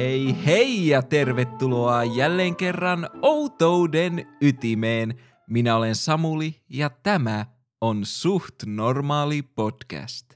Hei hei ja tervetuloa jälleen kerran Outouden ytimeen. Minä olen Samuli ja tämä on Suht Normaali podcast.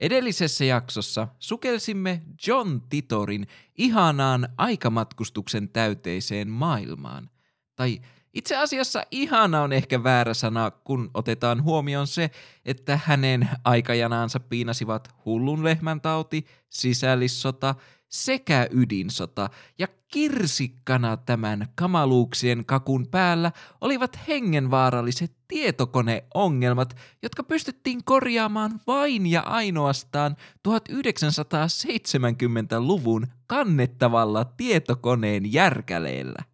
Edellisessä jaksossa sukelsimme John Titorin ihanaan aikamatkustuksen täyteiseen maailmaan. Tai itse asiassa ihana on ehkä väärä sana, kun otetaan huomioon se, että hänen aikajanaansa piinasivat hullun lehmän tauti, sisällissota sekä ydinsota, ja kirsikkana tämän kamaluuksien kakun päällä olivat hengenvaaralliset tietokoneongelmat, jotka pystyttiin korjaamaan vain ja ainoastaan 1970-luvun kannettavalla tietokoneen järkäleellä.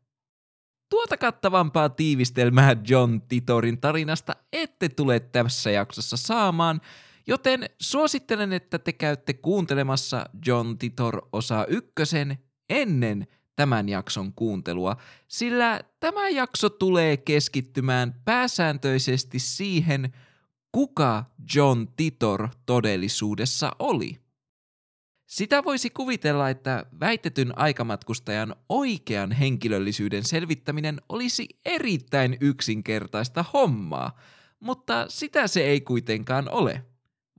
Tuota kattavampaa tiivistelmää John Titorin tarinasta ette tule tässä jaksossa saamaan, joten suosittelen, että te käytte kuuntelemassa John Titor osa ykkösen ennen tämän jakson kuuntelua, sillä tämä jakso tulee keskittymään pääsääntöisesti siihen, kuka John Titor todellisuudessa oli. Sitä voisi kuvitella, että väitetyn aikamatkustajan oikean henkilöllisyyden selvittäminen olisi erittäin yksinkertaista hommaa, mutta sitä se ei kuitenkaan ole.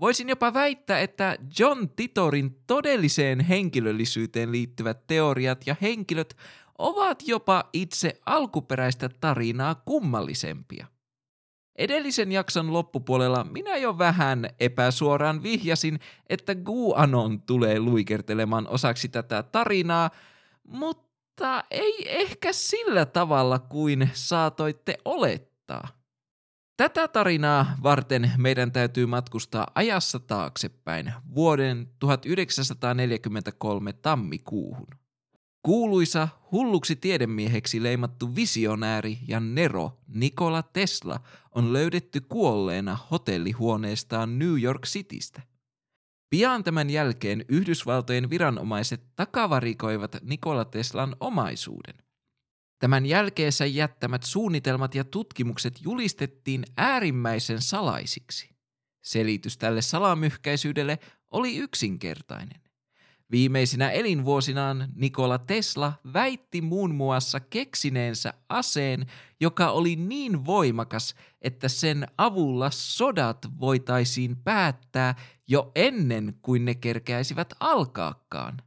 Voisin jopa väittää, että John Titorin todelliseen henkilöllisyyteen liittyvät teoriat ja henkilöt ovat jopa itse alkuperäistä tarinaa kummallisempia. Edellisen jakson loppupuolella minä jo vähän epäsuoraan vihjasin, että GuAnon tulee luikertelemaan osaksi tätä tarinaa, mutta ei ehkä sillä tavalla kuin saatoitte olettaa. Tätä tarinaa varten meidän täytyy matkustaa ajassa taaksepäin vuoden 1943 tammikuuhun. Kuuluisa hulluksi tiedemieheksi leimattu visionääri ja Nero Nikola Tesla on löydetty kuolleena hotellihuoneestaan New York Citystä. Pian tämän jälkeen Yhdysvaltojen viranomaiset takavarikoivat Nikola Teslan omaisuuden. Tämän jälkeensä jättämät suunnitelmat ja tutkimukset julistettiin äärimmäisen salaisiksi. Selitys tälle salamyhkäisyydelle oli yksinkertainen. Viimeisinä elinvuosinaan Nikola Tesla väitti muun muassa keksineensä aseen, joka oli niin voimakas, että sen avulla sodat voitaisiin päättää jo ennen kuin ne kerkäisivät alkaakaan.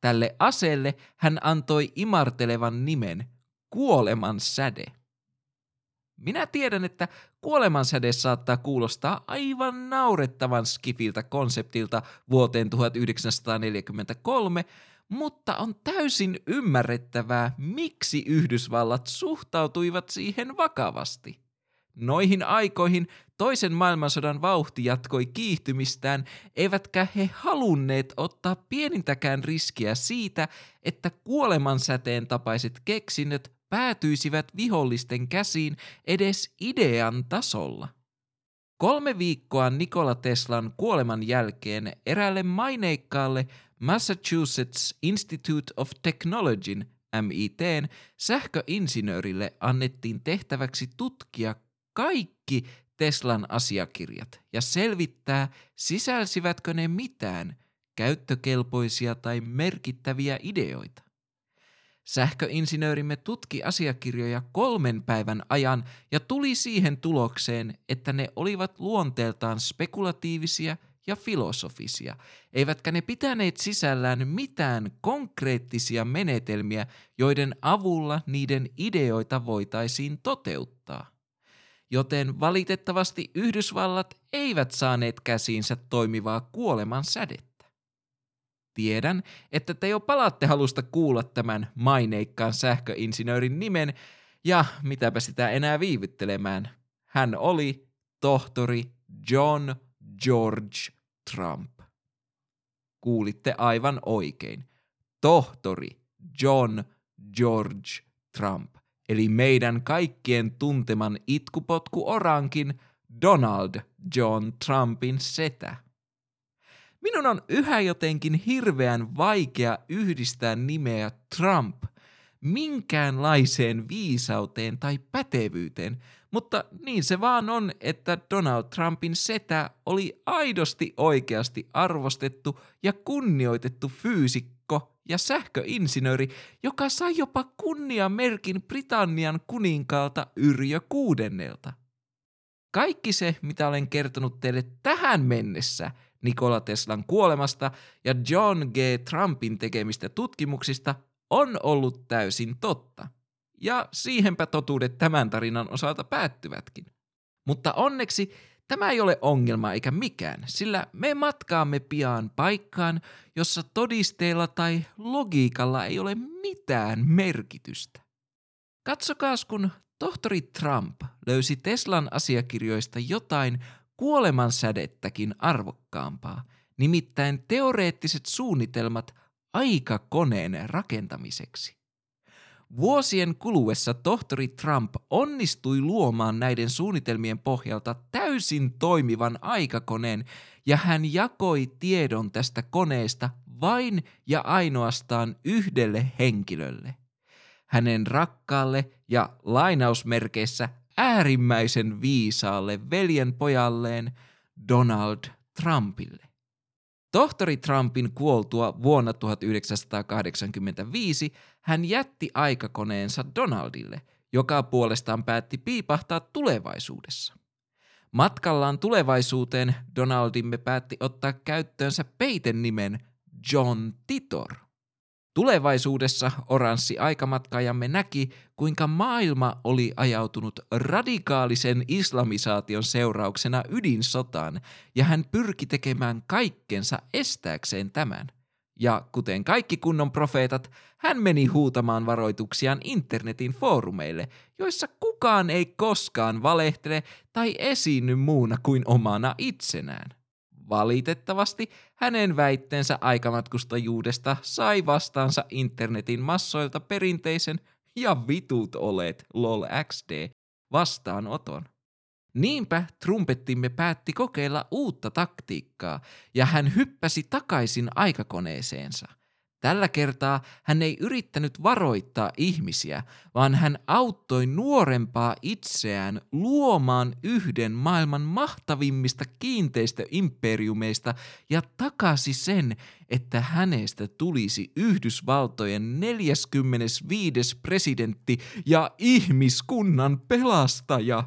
Tälle aseelle hän antoi imartelevan nimen kuoleman säde. Minä tiedän, että kuolemansäde saattaa kuulostaa aivan naurettavan skifiltä konseptilta vuoteen 1943, mutta on täysin ymmärrettävää, miksi Yhdysvallat suhtautuivat siihen vakavasti. Noihin aikoihin toisen maailmansodan vauhti jatkoi kiihtymistään, eivätkä he halunneet ottaa pienintäkään riskiä siitä, että kuolemansäteen tapaiset keksinnöt päätyisivät vihollisten käsiin edes idean tasolla. Kolme viikkoa Nikola Teslan kuoleman jälkeen eräälle maineikkaalle Massachusetts Institute of Technologyn MITn sähköinsinöörille annettiin tehtäväksi tutkia kaikki Teslan asiakirjat ja selvittää, sisälsivätkö ne mitään käyttökelpoisia tai merkittäviä ideoita. Sähköinsinöörimme tutki asiakirjoja kolmen päivän ajan ja tuli siihen tulokseen, että ne olivat luonteeltaan spekulatiivisia ja filosofisia, eivätkä ne pitäneet sisällään mitään konkreettisia menetelmiä, joiden avulla niiden ideoita voitaisiin toteuttaa. Joten valitettavasti Yhdysvallat eivät saaneet käsiinsä toimivaa kuoleman sädettä. Tiedän, että te jo palatte halusta kuulla tämän maineikkaan sähköinsinöörin nimen, ja mitäpä sitä enää viivyttelemään. Hän oli tohtori John George Trump. Kuulitte aivan oikein. Tohtori John George Trump, eli meidän kaikkien tunteman itkupotku orankin Donald John Trumpin setä. Minun on yhä jotenkin hirveän vaikea yhdistää nimeä Trump minkäänlaiseen viisauteen tai pätevyyteen, mutta niin se vaan on, että Donald Trumpin setä oli aidosti oikeasti arvostettu ja kunnioitettu fyysikko ja sähköinsinööri, joka sai jopa kunniamerkin Britannian kuninkaalta Yrjö kuudennelta. Kaikki se, mitä olen kertonut teille tähän mennessä Nikola Teslan kuolemasta ja John G. Trumpin tekemistä tutkimuksista, on ollut täysin totta. Ja siihenpä totuudet tämän tarinan osalta päättyvätkin. Mutta onneksi Tämä ei ole ongelma eikä mikään, sillä me matkaamme pian paikkaan, jossa todisteilla tai logiikalla ei ole mitään merkitystä. Katsokaas, kun tohtori Trump löysi Teslan asiakirjoista jotain kuolemansädettäkin arvokkaampaa, nimittäin teoreettiset suunnitelmat aikakoneen rakentamiseksi. Vuosien kuluessa tohtori Trump onnistui luomaan näiden suunnitelmien pohjalta täysin toimivan aikakoneen ja hän jakoi tiedon tästä koneesta vain ja ainoastaan yhdelle henkilölle. Hänen rakkaalle ja lainausmerkeissä äärimmäisen viisaalle veljenpojalleen Donald Trumpille. Tohtori Trumpin kuoltua vuonna 1985 hän jätti aikakoneensa Donaldille, joka puolestaan päätti piipahtaa tulevaisuudessa. Matkallaan tulevaisuuteen Donaldimme päätti ottaa käyttöönsä peiten nimen John Titor – Tulevaisuudessa oranssi aikamatkaajamme näki, kuinka maailma oli ajautunut radikaalisen islamisaation seurauksena ydinsotaan, ja hän pyrki tekemään kaikkensa estääkseen tämän. Ja kuten kaikki kunnon profeetat, hän meni huutamaan varoituksiaan internetin foorumeille, joissa kukaan ei koskaan valehtele tai esiinny muuna kuin omana itsenään. Valitettavasti hänen väitteensä aikamatkustajuudesta sai vastaansa internetin massoilta perinteisen ja vitut olet lol xd vastaanoton. Niinpä trumpettimme päätti kokeilla uutta taktiikkaa ja hän hyppäsi takaisin aikakoneeseensa – Tällä kertaa hän ei yrittänyt varoittaa ihmisiä, vaan hän auttoi nuorempaa itseään luomaan yhden maailman mahtavimmista kiinteistöimperiumeista ja takasi sen, että hänestä tulisi Yhdysvaltojen 45. presidentti ja ihmiskunnan pelastaja.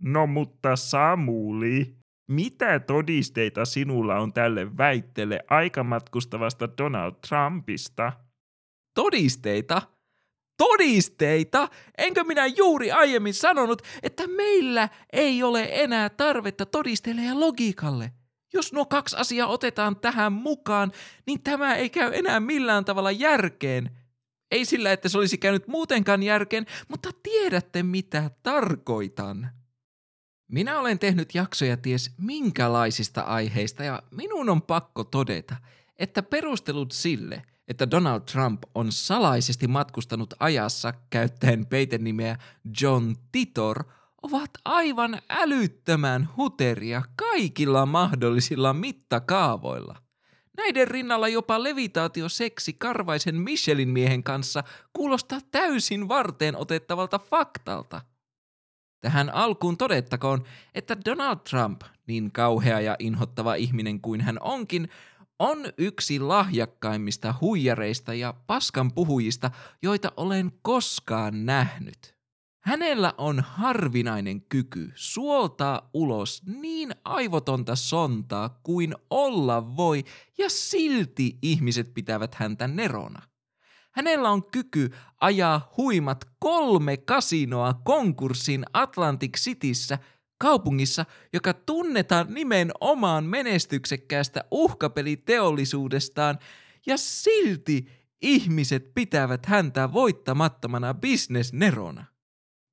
No mutta Samuli, mitä todisteita sinulla on tälle väitteelle aikamatkustavasta Donald Trumpista? Todisteita? Todisteita? Enkö minä juuri aiemmin sanonut, että meillä ei ole enää tarvetta todisteelle ja logiikalle? Jos nuo kaksi asiaa otetaan tähän mukaan, niin tämä ei käy enää millään tavalla järkeen. Ei sillä, että se olisi käynyt muutenkaan järkeen, mutta tiedätte mitä tarkoitan. Minä olen tehnyt jaksoja ties minkälaisista aiheista ja minun on pakko todeta, että perustelut sille, että Donald Trump on salaisesti matkustanut ajassa käyttäen peitenimeä John Titor, ovat aivan älyttömän huteria kaikilla mahdollisilla mittakaavoilla. Näiden rinnalla jopa levitaatioseksi karvaisen Michelin miehen kanssa kuulostaa täysin varteen otettavalta faktalta – Tähän alkuun todettakoon, että Donald Trump, niin kauhea ja inhottava ihminen kuin hän onkin, on yksi lahjakkaimmista huijareista ja paskan puhujista, joita olen koskaan nähnyt. Hänellä on harvinainen kyky suoltaa ulos niin aivotonta sontaa kuin olla voi, ja silti ihmiset pitävät häntä nerona. Hänellä on kyky ajaa huimat kolme kasinoa konkurssin Atlantic Cityssä, kaupungissa, joka tunnetaan nimenomaan menestyksekkäästä uhkapeliteollisuudestaan, ja silti ihmiset pitävät häntä voittamattomana bisnesnerona.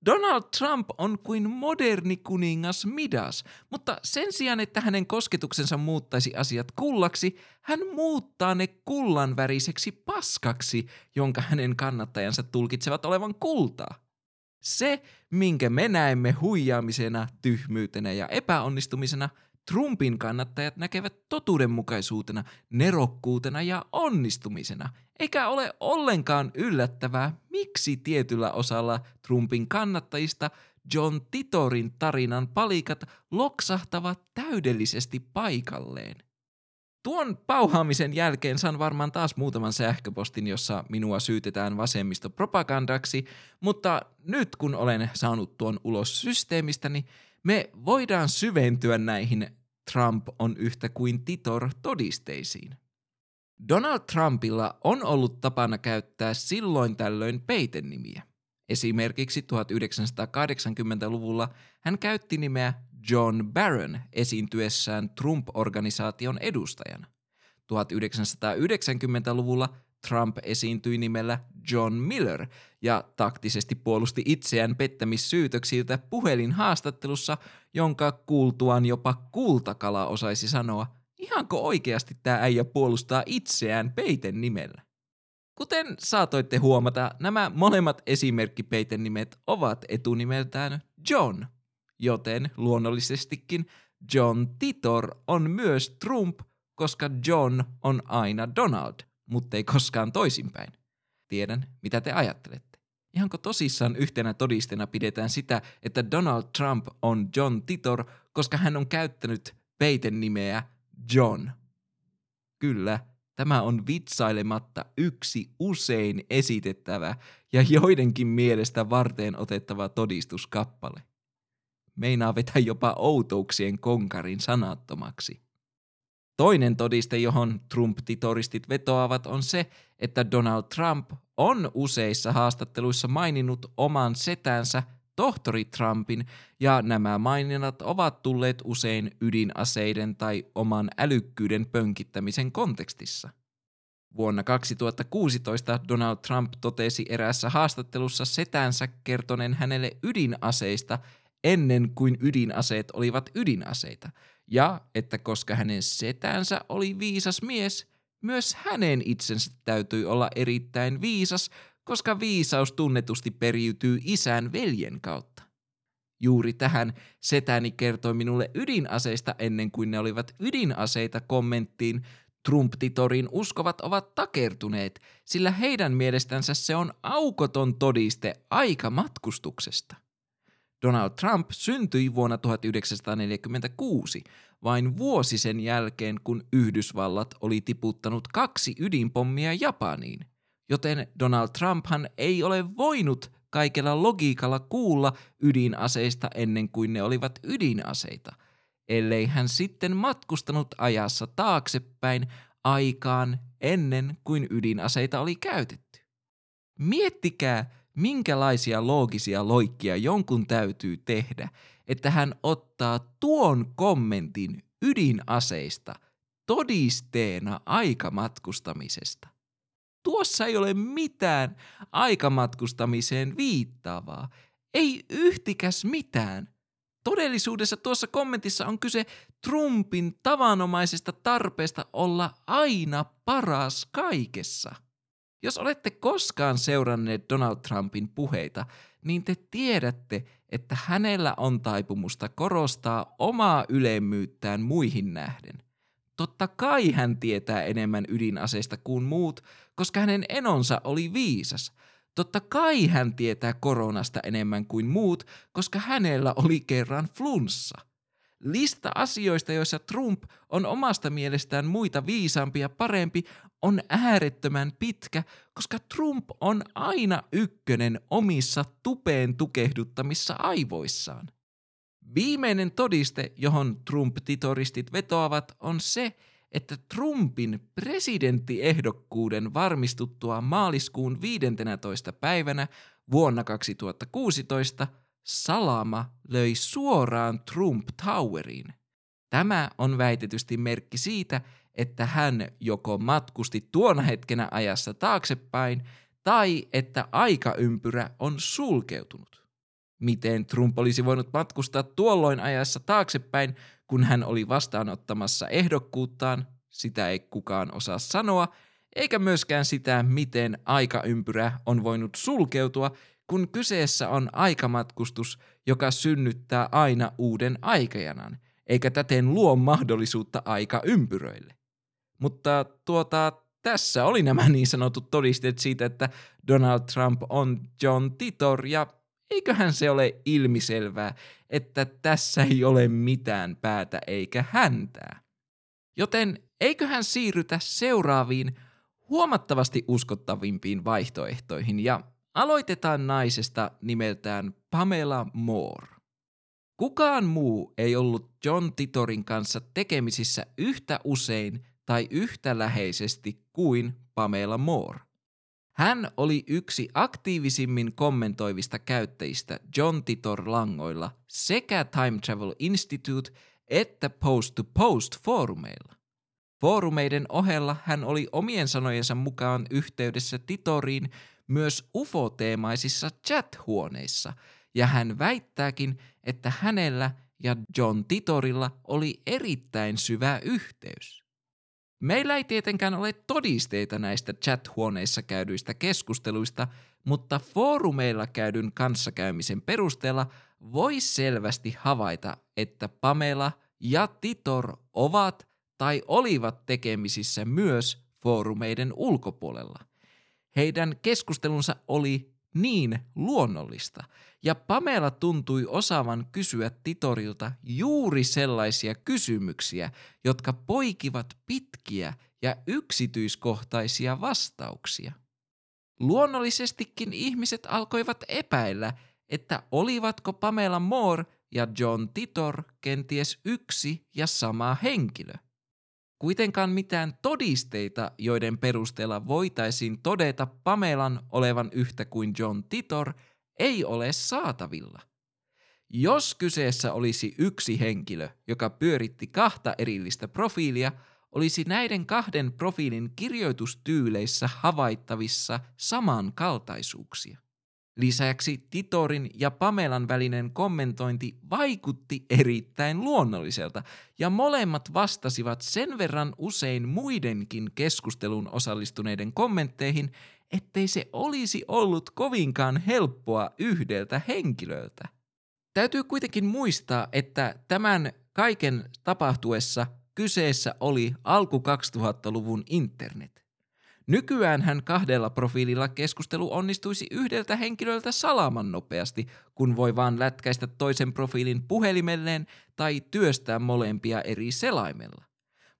Donald Trump on kuin moderni kuningas Midas, mutta sen sijaan, että hänen kosketuksensa muuttaisi asiat kullaksi, hän muuttaa ne kullanväriseksi paskaksi, jonka hänen kannattajansa tulkitsevat olevan kultaa. Se, minkä me näemme huijaamisena, tyhmyytenä ja epäonnistumisena, Trumpin kannattajat näkevät totuudenmukaisuutena, nerokkuutena ja onnistumisena, eikä ole ollenkaan yllättävää, miksi tietyllä osalla Trumpin kannattajista John Titorin tarinan palikat loksahtavat täydellisesti paikalleen. Tuon pauhaamisen jälkeen saan varmaan taas muutaman sähköpostin, jossa minua syytetään vasemmistopropagandaksi, mutta nyt kun olen saanut tuon ulos systeemistäni, me voidaan syventyä näihin Trump on yhtä kuin Titor todisteisiin. Donald Trumpilla on ollut tapana käyttää silloin tällöin peitennimiä. Esimerkiksi 1980-luvulla hän käytti nimeä John Barron esiintyessään Trump-organisaation edustajana. 1990-luvulla Trump esiintyi nimellä John Miller ja taktisesti puolusti itseään pettämissyytöksiltä puhelinhaastattelussa, jonka kuultuaan jopa kultakala osaisi sanoa, ihanko oikeasti tämä äijä puolustaa itseään peiten nimellä. Kuten saatoitte huomata, nämä molemmat esimerkkipeiten nimet ovat etunimeltään John, joten luonnollisestikin John Titor on myös Trump, koska John on aina Donald, mutta ei koskaan toisinpäin. Tiedän, mitä te ajattelette. Ihanko tosissaan yhtenä todisteena pidetään sitä, että Donald Trump on John Titor, koska hän on käyttänyt peiten nimeä John? Kyllä, Tämä on vitsailematta yksi usein esitettävä ja joidenkin mielestä varteen otettava todistuskappale. Meinaa vetää jopa outouksien konkarin sanattomaksi. Toinen todiste, johon Trump-titoristit vetoavat, on se, että Donald Trump on useissa haastatteluissa maininnut oman setänsä tohtori Trumpin, ja nämä maininnat ovat tulleet usein ydinaseiden tai oman älykkyyden pönkittämisen kontekstissa. Vuonna 2016 Donald Trump totesi eräässä haastattelussa setänsä kertoneen hänelle ydinaseista ennen kuin ydinaseet olivat ydinaseita, ja että koska hänen setänsä oli viisas mies, myös hänen itsensä täytyi olla erittäin viisas, koska viisaus tunnetusti periytyy isän veljen kautta. Juuri tähän setäni kertoi minulle ydinaseista ennen kuin ne olivat ydinaseita kommenttiin Trump-titorin uskovat ovat takertuneet, sillä heidän mielestänsä se on aukoton todiste aikamatkustuksesta. Donald Trump syntyi vuonna 1946, vain vuosi sen jälkeen, kun Yhdysvallat oli tiputtanut kaksi ydinpommia Japaniin joten Donald Trumphan ei ole voinut kaikella logiikalla kuulla ydinaseista ennen kuin ne olivat ydinaseita, ellei hän sitten matkustanut ajassa taaksepäin aikaan ennen kuin ydinaseita oli käytetty. Miettikää, minkälaisia loogisia loikkia jonkun täytyy tehdä, että hän ottaa tuon kommentin ydinaseista todisteena aikamatkustamisesta. Tuossa ei ole mitään aikamatkustamiseen viittaavaa. Ei yhtikäs mitään. Todellisuudessa tuossa kommentissa on kyse Trumpin tavanomaisesta tarpeesta olla aina paras kaikessa. Jos olette koskaan seuranneet Donald Trumpin puheita, niin te tiedätte, että hänellä on taipumusta korostaa omaa ylemmyyttään muihin nähden – Totta kai hän tietää enemmän ydinaseista kuin muut, koska hänen enonsa oli viisas. Totta kai hän tietää koronasta enemmän kuin muut, koska hänellä oli kerran flunssa. Lista asioista, joissa Trump on omasta mielestään muita viisaampi ja parempi, on äärettömän pitkä, koska Trump on aina ykkönen omissa tupeen tukehduttamissa aivoissaan. Viimeinen todiste, johon Trump-titoristit vetoavat, on se, että Trumpin presidenttiehdokkuuden varmistuttua maaliskuun 15. päivänä vuonna 2016 salama löi suoraan Trump Toweriin. Tämä on väitetysti merkki siitä, että hän joko matkusti tuona hetkenä ajassa taaksepäin tai että aikaympyrä on sulkeutunut miten Trump olisi voinut matkustaa tuolloin ajassa taaksepäin, kun hän oli vastaanottamassa ehdokkuuttaan, sitä ei kukaan osaa sanoa, eikä myöskään sitä, miten aikaympyrä on voinut sulkeutua, kun kyseessä on aikamatkustus, joka synnyttää aina uuden aikajanan, eikä täten luo mahdollisuutta aikaympyröille. Mutta tuota, tässä oli nämä niin sanotut todisteet siitä, että Donald Trump on John Titor ja Eiköhän se ole ilmiselvää, että tässä ei ole mitään päätä eikä häntää. Joten eiköhän siirrytä seuraaviin huomattavasti uskottavimpiin vaihtoehtoihin ja aloitetaan naisesta nimeltään Pamela Moore. Kukaan muu ei ollut John Titorin kanssa tekemisissä yhtä usein tai yhtä läheisesti kuin Pamela Moore. Hän oli yksi aktiivisimmin kommentoivista käyttäjistä John Titor-langoilla sekä Time Travel Institute että Post to Post foorumeilla. Foorumeiden ohella hän oli omien sanojensa mukaan yhteydessä Titoriin myös UFO-teemaisissa chat-huoneissa, ja hän väittääkin, että hänellä ja John Titorilla oli erittäin syvä yhteys. Meillä ei tietenkään ole todisteita näistä chat-huoneissa käydyistä keskusteluista, mutta foorumeilla käydyn kanssakäymisen perusteella voi selvästi havaita, että Pamela ja Titor ovat tai olivat tekemisissä myös foorumeiden ulkopuolella. Heidän keskustelunsa oli niin luonnollista, ja Pamela tuntui osaavan kysyä Titorilta juuri sellaisia kysymyksiä, jotka poikivat pitkiä ja yksityiskohtaisia vastauksia. Luonnollisestikin ihmiset alkoivat epäillä, että olivatko Pamela Moore ja John Titor kenties yksi ja sama henkilö. Kuitenkaan mitään todisteita, joiden perusteella voitaisiin todeta Pamelan olevan yhtä kuin John Titor, ei ole saatavilla. Jos kyseessä olisi yksi henkilö, joka pyöritti kahta erillistä profiilia, olisi näiden kahden profiilin kirjoitustyyleissä havaittavissa samankaltaisuuksia. Lisäksi Titorin ja Pamelan välinen kommentointi vaikutti erittäin luonnolliselta, ja molemmat vastasivat sen verran usein muidenkin keskustelun osallistuneiden kommentteihin, ettei se olisi ollut kovinkaan helppoa yhdeltä henkilöltä. Täytyy kuitenkin muistaa, että tämän kaiken tapahtuessa kyseessä oli alku 2000-luvun internet. Nykyään hän kahdella profiililla keskustelu onnistuisi yhdeltä henkilöltä salaman nopeasti, kun voi vaan lätkäistä toisen profiilin puhelimelleen tai työstää molempia eri selaimella.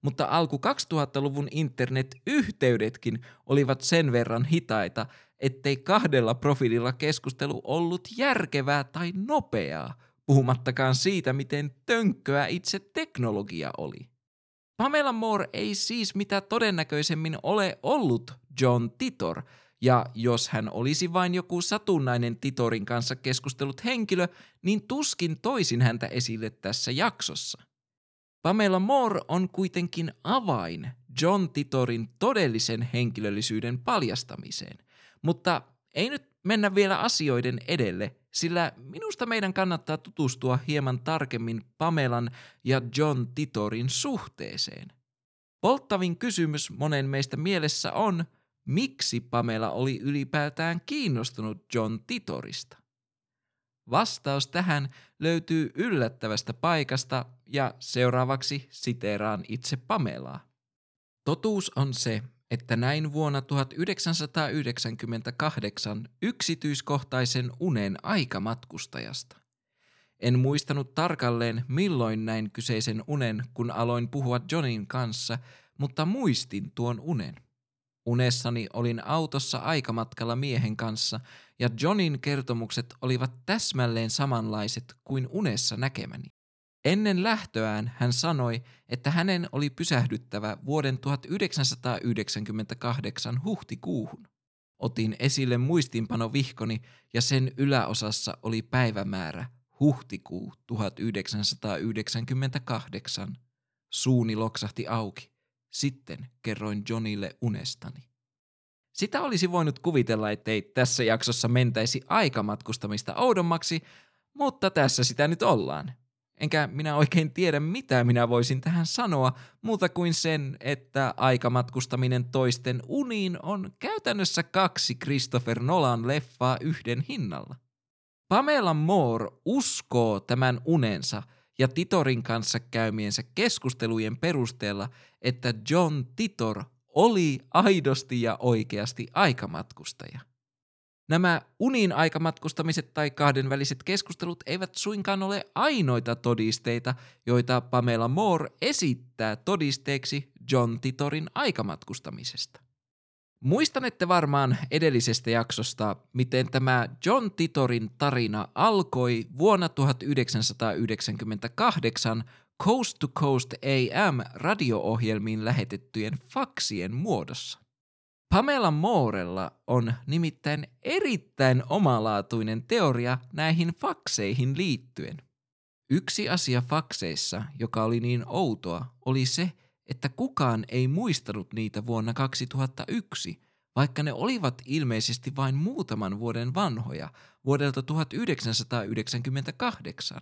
Mutta alku 2000-luvun internet-yhteydetkin olivat sen verran hitaita, ettei kahdella profiililla keskustelu ollut järkevää tai nopeaa, puhumattakaan siitä, miten tönkköä itse teknologia oli. Pamela Moore ei siis mitä todennäköisemmin ole ollut John Titor, ja jos hän olisi vain joku satunnainen Titorin kanssa keskustellut henkilö, niin tuskin toisin häntä esille tässä jaksossa. Pamela Moore on kuitenkin avain John Titorin todellisen henkilöllisyyden paljastamiseen, mutta ei nyt mennä vielä asioiden edelle, sillä minusta meidän kannattaa tutustua hieman tarkemmin Pamelan ja John Titorin suhteeseen. Polttavin kysymys monen meistä mielessä on, miksi Pamela oli ylipäätään kiinnostunut John Titorista. Vastaus tähän löytyy yllättävästä paikasta ja seuraavaksi siteeraan itse Pamelaa. Totuus on se, että näin vuonna 1998 yksityiskohtaisen unen aikamatkustajasta. En muistanut tarkalleen, milloin näin kyseisen unen, kun aloin puhua Johnin kanssa, mutta muistin tuon unen. Unessani olin autossa aikamatkalla miehen kanssa, ja Johnin kertomukset olivat täsmälleen samanlaiset kuin unessa näkemäni. Ennen lähtöään hän sanoi, että hänen oli pysähdyttävä vuoden 1998 huhtikuuhun. Otin esille muistinpanovihkoni ja sen yläosassa oli päivämäärä huhtikuu 1998. Suuni loksahti auki. Sitten kerroin Johnille unestani. Sitä olisi voinut kuvitella, ettei tässä jaksossa mentäisi aikamatkustamista oudommaksi, mutta tässä sitä nyt ollaan enkä minä oikein tiedä, mitä minä voisin tähän sanoa, muuta kuin sen, että aikamatkustaminen toisten uniin on käytännössä kaksi Christopher Nolan leffaa yhden hinnalla. Pamela Moore uskoo tämän unensa ja Titorin kanssa käymiensä keskustelujen perusteella, että John Titor oli aidosti ja oikeasti aikamatkustaja. Nämä unin aikamatkustamiset tai kahdenväliset keskustelut eivät suinkaan ole ainoita todisteita, joita Pamela Moore esittää todisteeksi John Titorin aikamatkustamisesta. Muistanette varmaan edellisestä jaksosta, miten tämä John Titorin tarina alkoi vuonna 1998 Coast to Coast AM radio-ohjelmiin lähetettyjen faksien muodossa. Pamela Moorella on nimittäin erittäin omalaatuinen teoria näihin fakseihin liittyen. Yksi asia fakseissa, joka oli niin outoa, oli se, että kukaan ei muistanut niitä vuonna 2001, vaikka ne olivat ilmeisesti vain muutaman vuoden vanhoja, vuodelta 1998.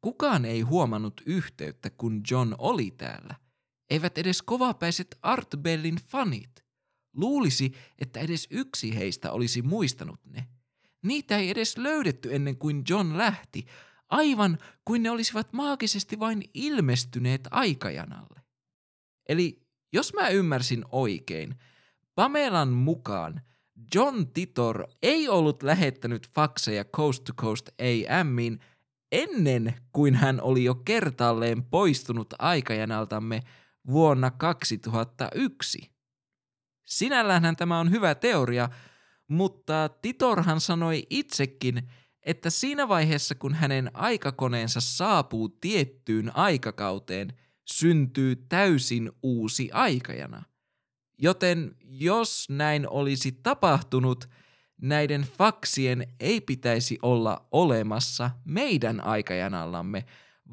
Kukaan ei huomannut yhteyttä, kun John oli täällä. Eivät edes kovapäiset Art Bellin fanit. Luulisi, että edes yksi heistä olisi muistanut ne. Niitä ei edes löydetty ennen kuin John lähti, aivan kuin ne olisivat maagisesti vain ilmestyneet aikajanalle. Eli jos mä ymmärsin oikein, Pamelan mukaan John Titor ei ollut lähettänyt fakseja Coast to Coast AMin ennen kuin hän oli jo kertaalleen poistunut aikajanaltamme vuonna 2001. Sinälläänhän tämä on hyvä teoria, mutta Titorhan sanoi itsekin, että siinä vaiheessa kun hänen aikakoneensa saapuu tiettyyn aikakauteen, syntyy täysin uusi aikajana. Joten jos näin olisi tapahtunut, näiden faksien ei pitäisi olla olemassa meidän aikajanallamme,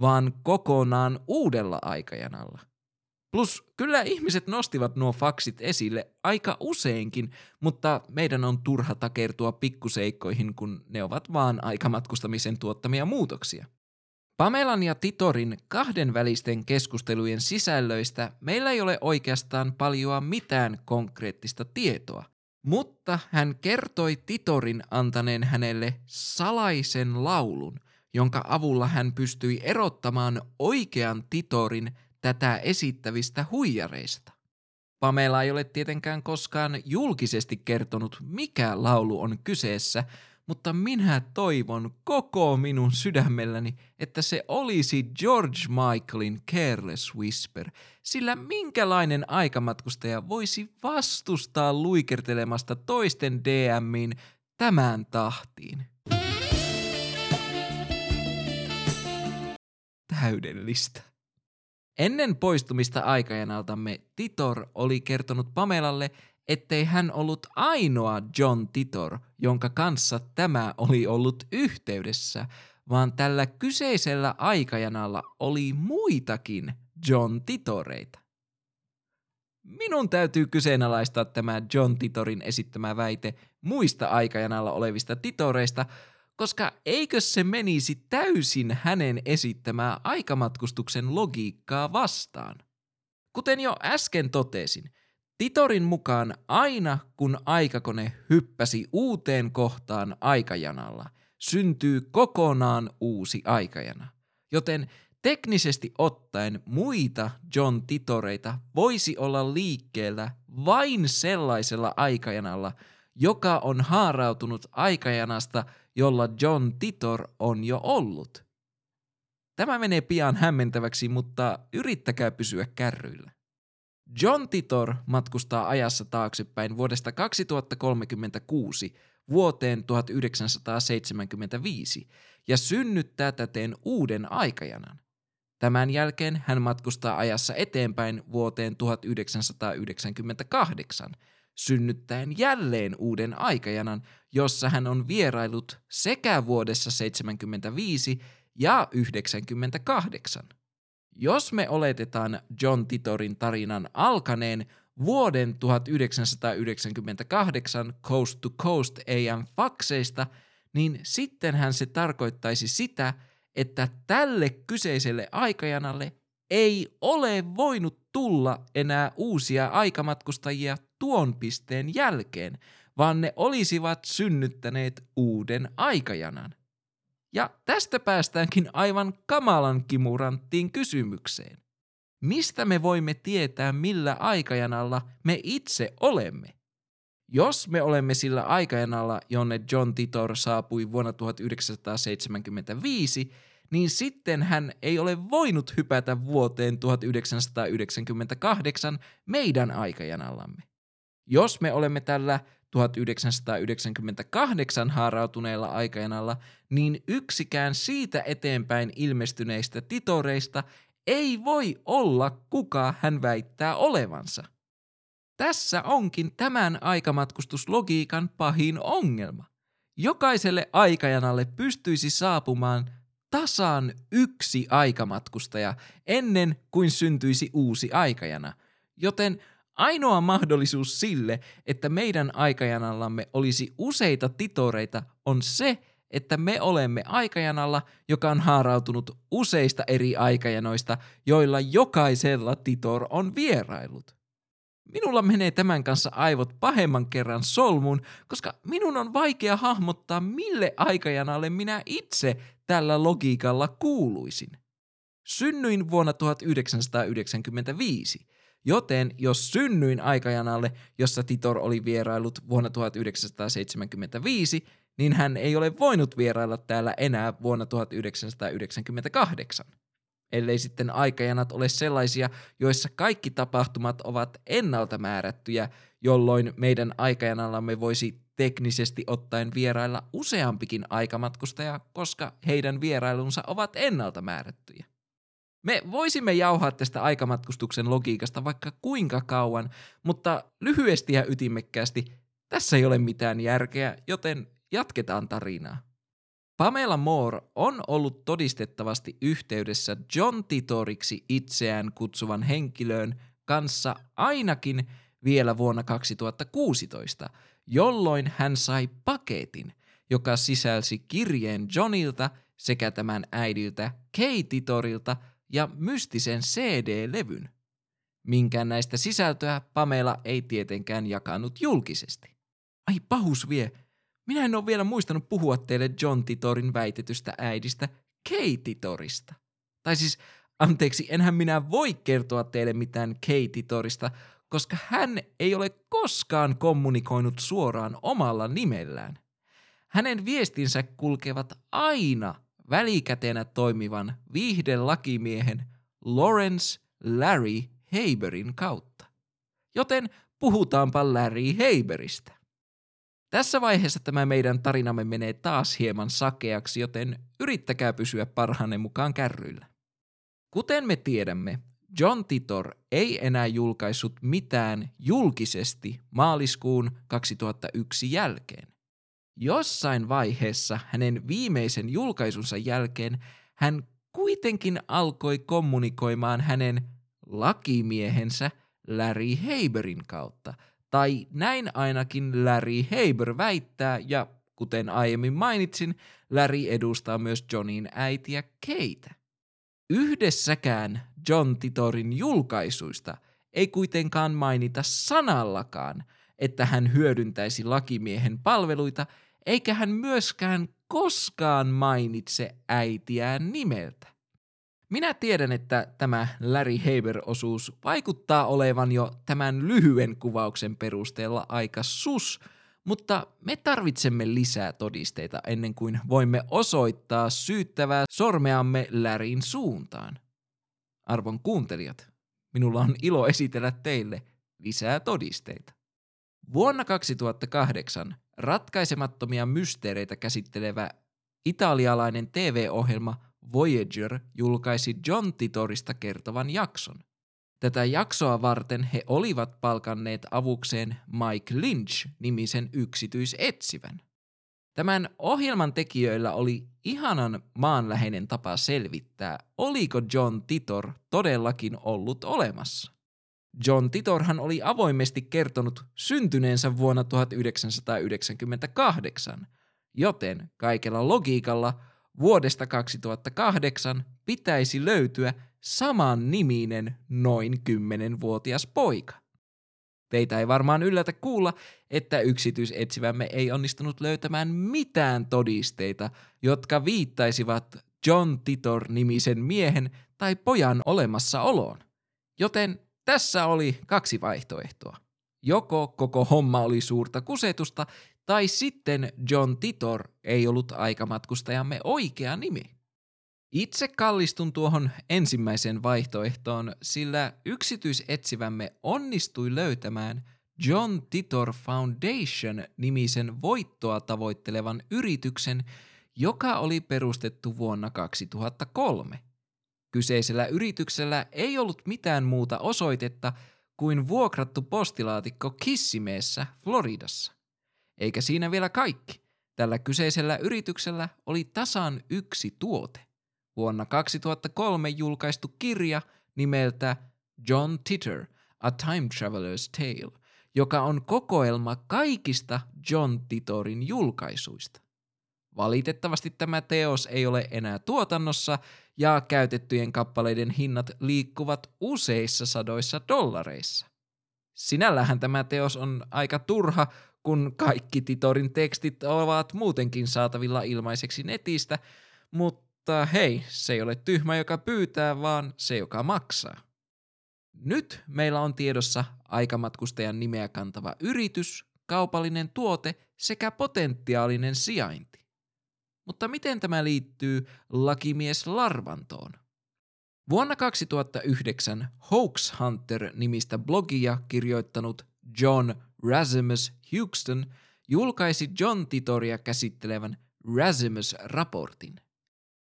vaan kokonaan uudella aikajanalla. Plus kyllä ihmiset nostivat nuo faksit esille aika useinkin, mutta meidän on turha takertua pikkuseikkoihin, kun ne ovat vaan aikamatkustamisen tuottamia muutoksia. Pamelan ja Titorin kahdenvälisten keskustelujen sisällöistä meillä ei ole oikeastaan paljoa mitään konkreettista tietoa, mutta hän kertoi Titorin antaneen hänelle salaisen laulun, jonka avulla hän pystyi erottamaan oikean Titorin tätä esittävistä huijareista. Pamela ei ole tietenkään koskaan julkisesti kertonut, mikä laulu on kyseessä, mutta minä toivon koko minun sydämelläni, että se olisi George Michaelin Careless Whisper, sillä minkälainen aikamatkustaja voisi vastustaa luikertelemasta toisten DMiin tämän tahtiin? Täydellistä. Ennen poistumista aikajanaltamme Titor oli kertonut Pamelalle, ettei hän ollut ainoa John Titor, jonka kanssa tämä oli ollut yhteydessä, vaan tällä kyseisellä aikajanalla oli muitakin John Titoreita. Minun täytyy kyseenalaistaa tämä John Titorin esittämä väite muista aikajanalla olevista titoreista, koska eikö se menisi täysin hänen esittämää aikamatkustuksen logiikkaa vastaan? Kuten jo äsken totesin, Titorin mukaan aina kun aikakone hyppäsi uuteen kohtaan aikajanalla, syntyy kokonaan uusi aikajana. Joten teknisesti ottaen muita John Titoreita voisi olla liikkeellä vain sellaisella aikajanalla, joka on haarautunut aikajanasta, jolla John Titor on jo ollut. Tämä menee pian hämmentäväksi, mutta yrittäkää pysyä kärryillä. John Titor matkustaa ajassa taaksepäin vuodesta 2036 vuoteen 1975 ja synnyttää täten uuden aikajanan. Tämän jälkeen hän matkustaa ajassa eteenpäin vuoteen 1998, synnyttäen jälleen uuden aikajanan, jossa hän on vierailut sekä vuodessa 75 ja 98. Jos me oletetaan John Titorin tarinan alkaneen vuoden 1998 Coast to Coast AM fakseista, niin sittenhän se tarkoittaisi sitä, että tälle kyseiselle aikajanalle ei ole voinut tulla enää uusia aikamatkustajia tuon pisteen jälkeen, vaan ne olisivat synnyttäneet uuden aikajanan. Ja tästä päästäänkin aivan kamalan kimuranttiin kysymykseen. Mistä me voimme tietää, millä aikajanalla me itse olemme? Jos me olemme sillä aikajanalla, jonne John Titor saapui vuonna 1975, niin sitten hän ei ole voinut hypätä vuoteen 1998 meidän aikajanallamme. Jos me olemme tällä 1998 haarautuneella aikajanalla, niin yksikään siitä eteenpäin ilmestyneistä titoreista ei voi olla kuka hän väittää olevansa. Tässä onkin tämän aikamatkustuslogiikan pahin ongelma. Jokaiselle aikajanalle pystyisi saapumaan tasan yksi aikamatkustaja ennen kuin syntyisi uusi aikajana, joten ainoa mahdollisuus sille, että meidän aikajanallamme olisi useita titoreita, on se, että me olemme aikajanalla, joka on haarautunut useista eri aikajanoista, joilla jokaisella titor on vierailut. Minulla menee tämän kanssa aivot pahemman kerran solmuun, koska minun on vaikea hahmottaa, mille aikajanalle minä itse tällä logiikalla kuuluisin. Synnyin vuonna 1995, joten jos synnyin aikajanalle, jossa Titor oli vierailut vuonna 1975, niin hän ei ole voinut vierailla täällä enää vuonna 1998 ellei sitten aikajanat ole sellaisia, joissa kaikki tapahtumat ovat ennalta määrättyjä, jolloin meidän aikajanallamme voisi teknisesti ottaen vierailla useampikin aikamatkustaja, koska heidän vierailunsa ovat ennalta määrättyjä. Me voisimme jauhaa tästä aikamatkustuksen logiikasta vaikka kuinka kauan, mutta lyhyesti ja ytimekkäästi tässä ei ole mitään järkeä, joten jatketaan tarinaa. Pamela Moore on ollut todistettavasti yhteydessä John Titoriksi itseään kutsuvan henkilöön kanssa ainakin vielä vuonna 2016, jolloin hän sai paketin, joka sisälsi kirjeen Johnilta sekä tämän äidiltä Kay Titorilta ja mystisen CD-levyn. Minkään näistä sisältöä Pamela ei tietenkään jakanut julkisesti. Ai pahus vie, minä en ole vielä muistanut puhua teille John Titorin väitetystä äidistä Kay Titorista. Tai siis, anteeksi, enhän minä voi kertoa teille mitään Kay Titorista, koska hän ei ole koskaan kommunikoinut suoraan omalla nimellään. Hänen viestinsä kulkevat aina välikätenä toimivan viihdelakimiehen Lawrence Larry Haberin kautta. Joten puhutaanpa Larry Haberistä. Tässä vaiheessa tämä meidän tarinamme menee taas hieman sakeaksi, joten yrittäkää pysyä parhaanne mukaan kärryillä. Kuten me tiedämme, John Titor ei enää julkaissut mitään julkisesti maaliskuun 2001 jälkeen. Jossain vaiheessa hänen viimeisen julkaisunsa jälkeen hän kuitenkin alkoi kommunikoimaan hänen lakimiehensä Larry Haberin kautta – tai näin ainakin Larry Haber väittää, ja kuten aiemmin mainitsin, Larry edustaa myös Johnin äitiä Keitä. Yhdessäkään John Titorin julkaisuista ei kuitenkaan mainita sanallakaan, että hän hyödyntäisi lakimiehen palveluita, eikä hän myöskään koskaan mainitse äitiään nimeltä. Minä tiedän, että tämä Larry Haber-osuus vaikuttaa olevan jo tämän lyhyen kuvauksen perusteella aika sus, mutta me tarvitsemme lisää todisteita ennen kuin voimme osoittaa syyttävää sormeamme Lärin suuntaan. Arvon kuuntelijat, minulla on ilo esitellä teille lisää todisteita. Vuonna 2008 ratkaisemattomia mysteereitä käsittelevä italialainen TV-ohjelma – Voyager julkaisi John Titorista kertovan jakson. Tätä jaksoa varten he olivat palkanneet avukseen Mike Lynch-nimisen yksityisetsivän. Tämän ohjelman tekijöillä oli ihanan maanläheinen tapa selvittää, oliko John Titor todellakin ollut olemassa. John Titorhan oli avoimesti kertonut syntyneensä vuonna 1998, joten kaikella logiikalla – vuodesta 2008 pitäisi löytyä saman niminen noin 10-vuotias poika. Teitä ei varmaan yllätä kuulla, että yksityisetsivämme ei onnistunut löytämään mitään todisteita, jotka viittaisivat John Titor-nimisen miehen tai pojan olemassaoloon. Joten tässä oli kaksi vaihtoehtoa. Joko koko homma oli suurta kusetusta tai sitten John Titor ei ollut aikamatkustajamme oikea nimi. Itse kallistun tuohon ensimmäiseen vaihtoehtoon, sillä yksityisetsivämme onnistui löytämään John Titor Foundation-nimisen voittoa tavoittelevan yrityksen, joka oli perustettu vuonna 2003. Kyseisellä yrityksellä ei ollut mitään muuta osoitetta kuin vuokrattu postilaatikko Kissimeessä Floridassa. Eikä siinä vielä kaikki. Tällä kyseisellä yrityksellä oli tasan yksi tuote. Vuonna 2003 julkaistu kirja nimeltä John Titor, A Time Traveler's Tale, joka on kokoelma kaikista John Titorin julkaisuista. Valitettavasti tämä teos ei ole enää tuotannossa ja käytettyjen kappaleiden hinnat liikkuvat useissa sadoissa dollareissa. Sinällähän tämä teos on aika turha, kun kaikki Titorin tekstit ovat muutenkin saatavilla ilmaiseksi netistä, mutta hei, se ei ole tyhmä, joka pyytää, vaan se, joka maksaa. Nyt meillä on tiedossa aikamatkustajan nimeä kantava yritys, kaupallinen tuote sekä potentiaalinen sijainti. Mutta miten tämä liittyy lakimies Larvantoon? Vuonna 2009 Hoax Hunter-nimistä blogia kirjoittanut John Razimus Houston julkaisi John Titoria käsittelevän Razimus-raportin.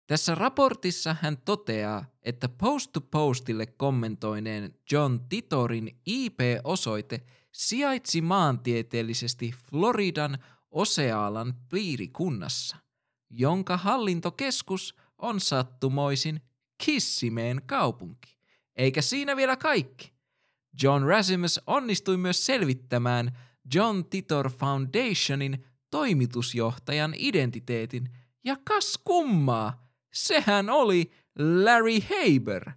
Tässä raportissa hän toteaa, että Post to Postille kommentoineen John Titorin IP-osoite sijaitsi maantieteellisesti Floridan Osealan piirikunnassa, jonka hallintokeskus on sattumoisin Kissimeen kaupunki. Eikä siinä vielä kaikki. John Rasimus onnistui myös selvittämään John Titor Foundationin toimitusjohtajan identiteetin, ja kas kummaa, sehän oli Larry Haber.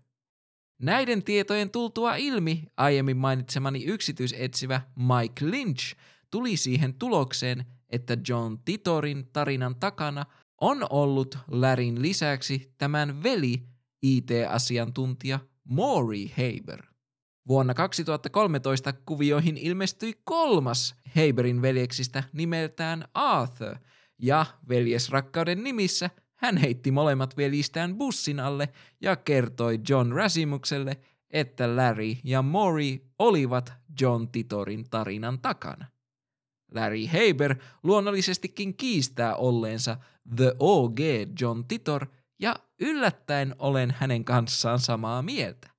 Näiden tietojen tultua ilmi aiemmin mainitsemani yksityisetsivä Mike Lynch tuli siihen tulokseen, että John Titorin tarinan takana on ollut Larin lisäksi tämän veli IT-asiantuntija Maury Haber. Vuonna 2013 kuvioihin ilmestyi kolmas Haberin veljeksistä nimeltään Arthur, ja veljesrakkauden nimissä hän heitti molemmat veljistään bussin alle ja kertoi John Rasimukselle, että Larry ja Maury olivat John Titorin tarinan takana. Larry Haber luonnollisestikin kiistää olleensa The OG John Titor ja yllättäen olen hänen kanssaan samaa mieltä.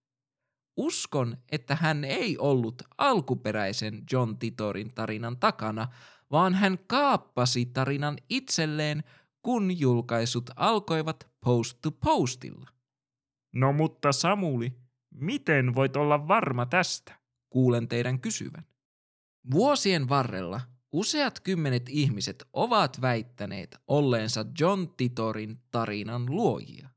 Uskon, että hän ei ollut alkuperäisen John Titorin tarinan takana, vaan hän kaappasi tarinan itselleen, kun julkaisut alkoivat post to postilla. No mutta Samuli, miten voit olla varma tästä? Kuulen teidän kysyvän. Vuosien varrella useat kymmenet ihmiset ovat väittäneet olleensa John Titorin tarinan luojia.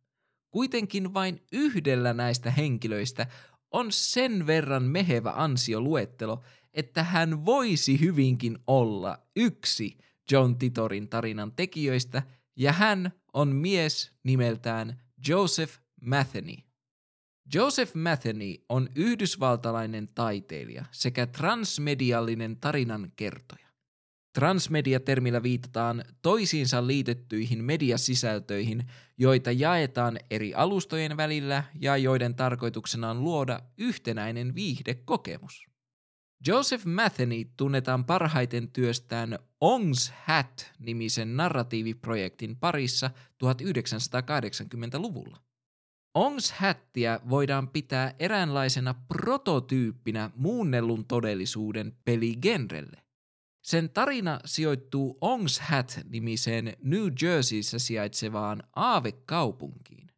Kuitenkin vain yhdellä näistä henkilöistä on sen verran mehevä ansioluettelo, että hän voisi hyvinkin olla yksi John Titorin tarinan tekijöistä, ja hän on mies nimeltään Joseph Matheny. Joseph Matheny on yhdysvaltalainen taiteilija sekä transmediallinen tarinan kertoja. Transmedia-termillä viitataan toisiinsa liitettyihin mediasisältöihin, joita jaetaan eri alustojen välillä ja joiden tarkoituksena on luoda yhtenäinen viihdekokemus. Joseph Matheny tunnetaan parhaiten työstään Ongs Hat-nimisen narratiiviprojektin parissa 1980-luvulla. Ongs Hattia voidaan pitää eräänlaisena prototyyppinä muunnellun todellisuuden peligenrelle. Sen tarina sijoittuu Ongs Hat-nimiseen New Jerseyssä sijaitsevaan aavekaupunkiin.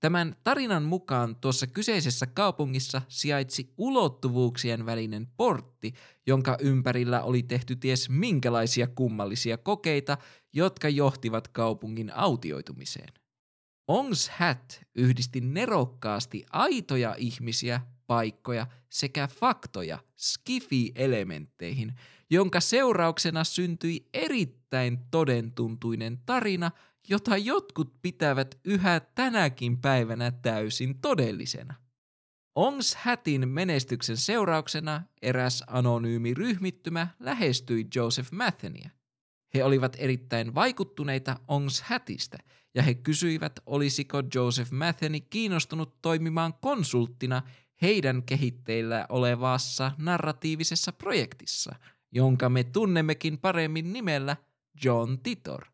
Tämän tarinan mukaan tuossa kyseisessä kaupungissa sijaitsi ulottuvuuksien välinen portti, jonka ympärillä oli tehty ties minkälaisia kummallisia kokeita, jotka johtivat kaupungin autioitumiseen. Ongs Hat yhdisti nerokkaasti aitoja ihmisiä, paikkoja sekä faktoja skifi-elementteihin, jonka seurauksena syntyi erittäin todentuntuinen tarina, jota jotkut pitävät yhä tänäkin päivänä täysin todellisena. Ongs Hätin menestyksen seurauksena eräs anonyymi ryhmittymä lähestyi Joseph Mathenia. He olivat erittäin vaikuttuneita Ongs Hätistä ja he kysyivät, olisiko Joseph Matheny kiinnostunut toimimaan konsulttina heidän kehitteillä olevassa narratiivisessa projektissa, jonka me tunnemmekin paremmin nimellä John Titor.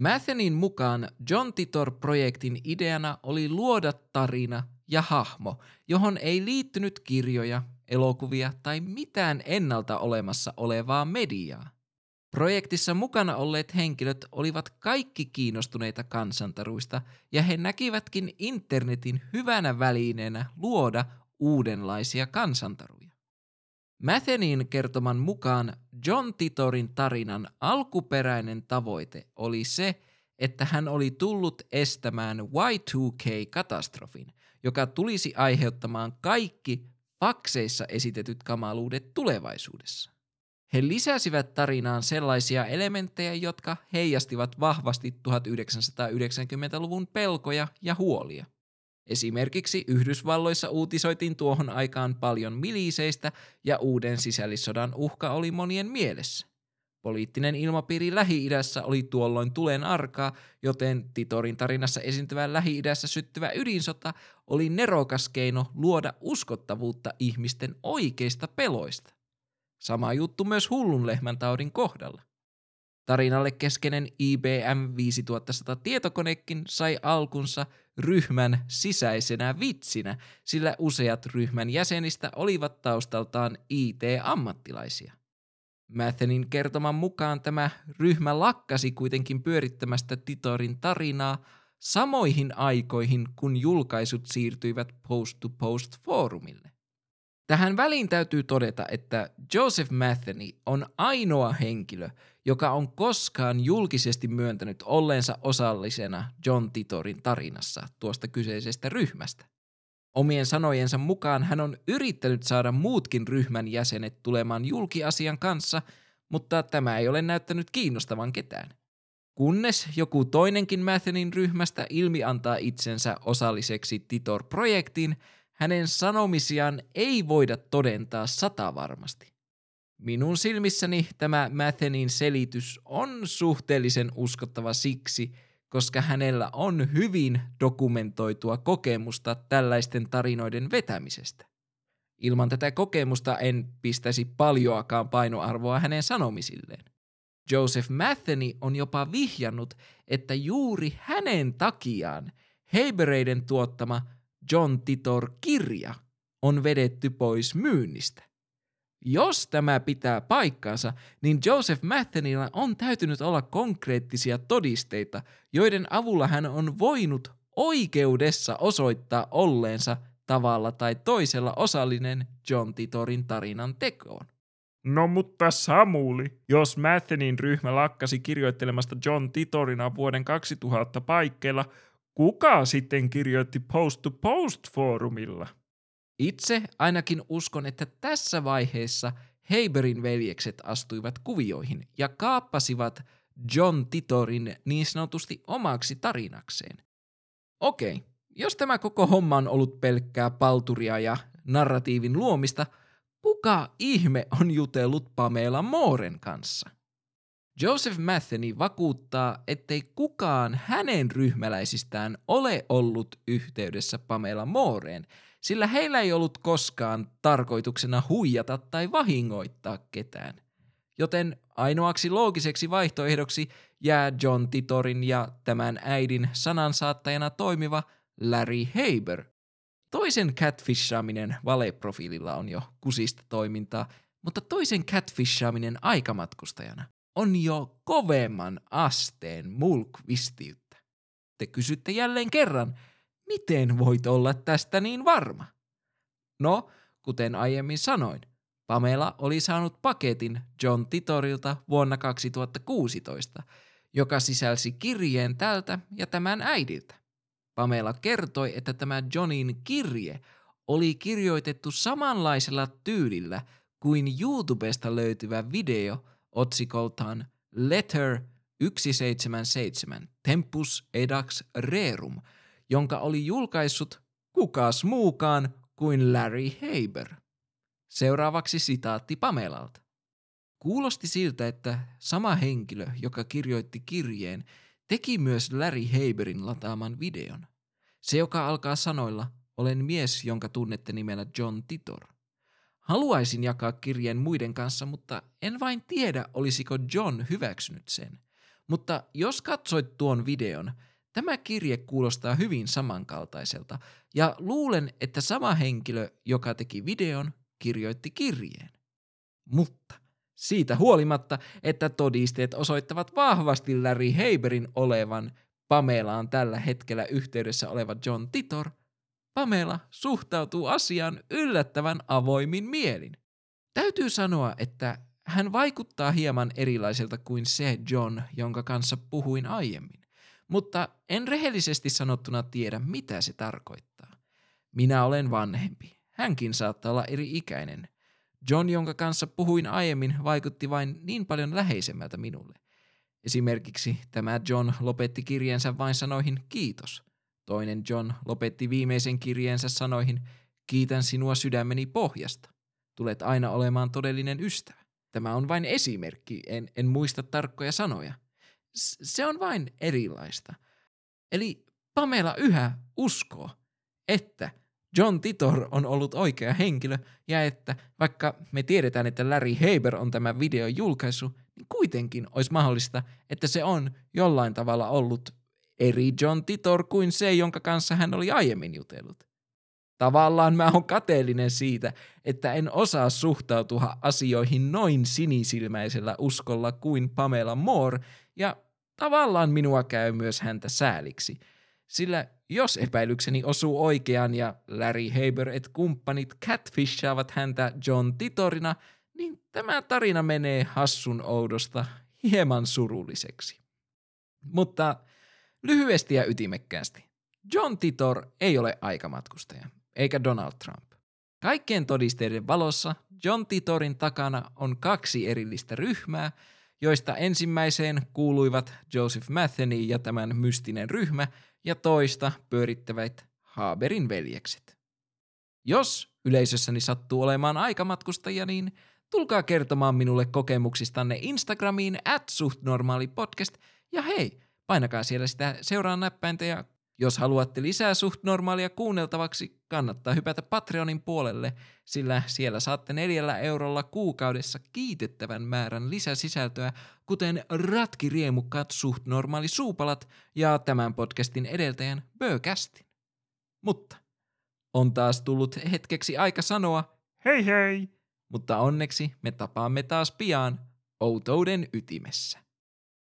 Mathenin mukaan John Titor-projektin ideana oli luoda tarina ja hahmo, johon ei liittynyt kirjoja, elokuvia tai mitään ennalta olemassa olevaa mediaa. Projektissa mukana olleet henkilöt olivat kaikki kiinnostuneita kansantaruista ja he näkivätkin internetin hyvänä välineenä luoda uudenlaisia kansantaruja. Mathenin kertoman mukaan John Titorin tarinan alkuperäinen tavoite oli se, että hän oli tullut estämään Y2K-katastrofin, joka tulisi aiheuttamaan kaikki fakseissa esitetyt kamaluudet tulevaisuudessa. He lisäsivät tarinaan sellaisia elementtejä, jotka heijastivat vahvasti 1990-luvun pelkoja ja huolia. Esimerkiksi Yhdysvalloissa uutisoitiin tuohon aikaan paljon miliseistä ja uuden sisällissodan uhka oli monien mielessä. Poliittinen ilmapiiri Lähi-idässä oli tuolloin tulen arkaa, joten Titorin tarinassa esiintyvä Lähi-idässä syttyvä ydinsota oli nerokas keino luoda uskottavuutta ihmisten oikeista peloista. Sama juttu myös hullun lehmän taudin kohdalla. Tarinalle keskeinen IBM 5100 tietokonekin sai alkunsa ryhmän sisäisenä vitsinä, sillä useat ryhmän jäsenistä olivat taustaltaan IT-ammattilaisia. Mathenin kertoman mukaan tämä ryhmä lakkasi kuitenkin pyörittämästä Titorin tarinaa samoihin aikoihin, kun julkaisut siirtyivät post-to-post-foorumille. Tähän väliin täytyy todeta, että Joseph Matheny on ainoa henkilö, joka on koskaan julkisesti myöntänyt olleensa osallisena John Titorin tarinassa tuosta kyseisestä ryhmästä. Omien sanojensa mukaan hän on yrittänyt saada muutkin ryhmän jäsenet tulemaan julkiasian kanssa, mutta tämä ei ole näyttänyt kiinnostavan ketään. Kunnes joku toinenkin Mathenin ryhmästä ilmi antaa itsensä osalliseksi Titor-projektiin, hänen sanomisiaan ei voida todentaa satavarmasti. Minun silmissäni tämä Mathenin selitys on suhteellisen uskottava siksi, koska hänellä on hyvin dokumentoitua kokemusta tällaisten tarinoiden vetämisestä. Ilman tätä kokemusta en pistäisi paljoakaan painoarvoa hänen sanomisilleen. Joseph Matheny on jopa vihjannut, että juuri hänen takiaan Heibereiden tuottama John Titor-kirja on vedetty pois myynnistä. Jos tämä pitää paikkaansa, niin Joseph Mathenilla on täytynyt olla konkreettisia todisteita, joiden avulla hän on voinut oikeudessa osoittaa olleensa tavalla tai toisella osallinen John Titorin tarinan tekoon. No mutta Samuli, jos Mathenin ryhmä lakkasi kirjoittelemasta John Titorina vuoden 2000 paikkeilla, kuka sitten kirjoitti Post to Post foorumilla? Itse ainakin uskon, että tässä vaiheessa Heiberin veljekset astuivat kuvioihin ja kaappasivat John Titorin niin sanotusti omaksi tarinakseen. Okei, jos tämä koko homma on ollut pelkkää palturia ja narratiivin luomista, kuka ihme on jutellut Pamela Mooren kanssa? Joseph Matheny vakuuttaa, ettei kukaan hänen ryhmäläisistään ole ollut yhteydessä Pamela Mooreen – sillä heillä ei ollut koskaan tarkoituksena huijata tai vahingoittaa ketään. Joten ainoaksi loogiseksi vaihtoehdoksi jää John Titorin ja tämän äidin sanansaattajana toimiva Larry Haber. Toisen catfishaaminen valeprofiililla on jo kusista toimintaa, mutta toisen catfishaaminen aikamatkustajana on jo kovemman asteen mulkvistiyttä. Te kysytte jälleen kerran, Miten voit olla tästä niin varma? No, kuten aiemmin sanoin, Pamela oli saanut paketin John Titorilta vuonna 2016, joka sisälsi kirjeen tältä ja tämän äidiltä. Pamela kertoi, että tämä Johnin kirje oli kirjoitettu samanlaisella tyylillä kuin YouTubesta löytyvä video otsikoltaan Letter 177 Tempus Edax Rerum – jonka oli julkaissut kukas muukaan kuin Larry Haber. Seuraavaksi sitaatti Pamelalta. Kuulosti siltä, että sama henkilö, joka kirjoitti kirjeen, teki myös Larry Haberin lataaman videon. Se, joka alkaa sanoilla, olen mies, jonka tunnette nimellä John Titor. Haluaisin jakaa kirjeen muiden kanssa, mutta en vain tiedä, olisiko John hyväksynyt sen. Mutta jos katsoit tuon videon, tämä kirje kuulostaa hyvin samankaltaiselta, ja luulen, että sama henkilö, joka teki videon, kirjoitti kirjeen. Mutta siitä huolimatta, että todisteet osoittavat vahvasti Larry Haberin olevan Pamelaan tällä hetkellä yhteydessä oleva John Titor, Pamela suhtautuu asiaan yllättävän avoimin mielin. Täytyy sanoa, että hän vaikuttaa hieman erilaiselta kuin se John, jonka kanssa puhuin aiemmin, mutta en rehellisesti sanottuna tiedä, mitä se tarkoittaa. Minä olen vanhempi. Hänkin saattaa olla eri ikäinen. John, jonka kanssa puhuin aiemmin, vaikutti vain niin paljon läheisemmältä minulle. Esimerkiksi tämä John lopetti kirjeensä vain sanoihin kiitos. Toinen John lopetti viimeisen kirjeensä sanoihin kiitän sinua sydämeni pohjasta. Tulet aina olemaan todellinen ystävä. Tämä on vain esimerkki, en, en muista tarkkoja sanoja. Se on vain erilaista. Eli Pamela yhä uskoo, että John Titor on ollut oikea henkilö ja että vaikka me tiedetään, että Larry Haber on tämä video julkaisu, niin kuitenkin olisi mahdollista, että se on jollain tavalla ollut eri John Titor kuin se, jonka kanssa hän oli aiemmin jutellut. Tavallaan mä oon kateellinen siitä, että en osaa suhtautua asioihin noin sinisilmäisellä uskolla kuin Pamela Moore, ja tavallaan minua käy myös häntä sääliksi. Sillä jos epäilykseni osuu oikeaan ja Larry Haber et kumppanit catfishaavat häntä John Titorina, niin tämä tarina menee hassun oudosta hieman surulliseksi. Mutta lyhyesti ja ytimekkäästi. John Titor ei ole aikamatkustaja eikä Donald Trump. Kaikkien todisteiden valossa John Titorin takana on kaksi erillistä ryhmää, joista ensimmäiseen kuuluivat Joseph Matheny ja tämän mystinen ryhmä, ja toista pyörittävät Haberin veljekset. Jos yleisössäni sattuu olemaan aikamatkustajia, niin tulkaa kertomaan minulle kokemuksistanne Instagramiin at ja hei, painakaa siellä sitä seuraa näppäintä ja jos haluatte lisää suht normaalia kuunneltavaksi, kannattaa hypätä Patreonin puolelle, sillä siellä saatte neljällä eurolla kuukaudessa kiitettävän määrän lisäsisältöä, kuten ratkiriemukkaat suht normaali suupalat ja tämän podcastin edeltäjän Bökästin. Mutta on taas tullut hetkeksi aika sanoa Hei hei! mutta onneksi me tapaamme taas pian outouden ytimessä.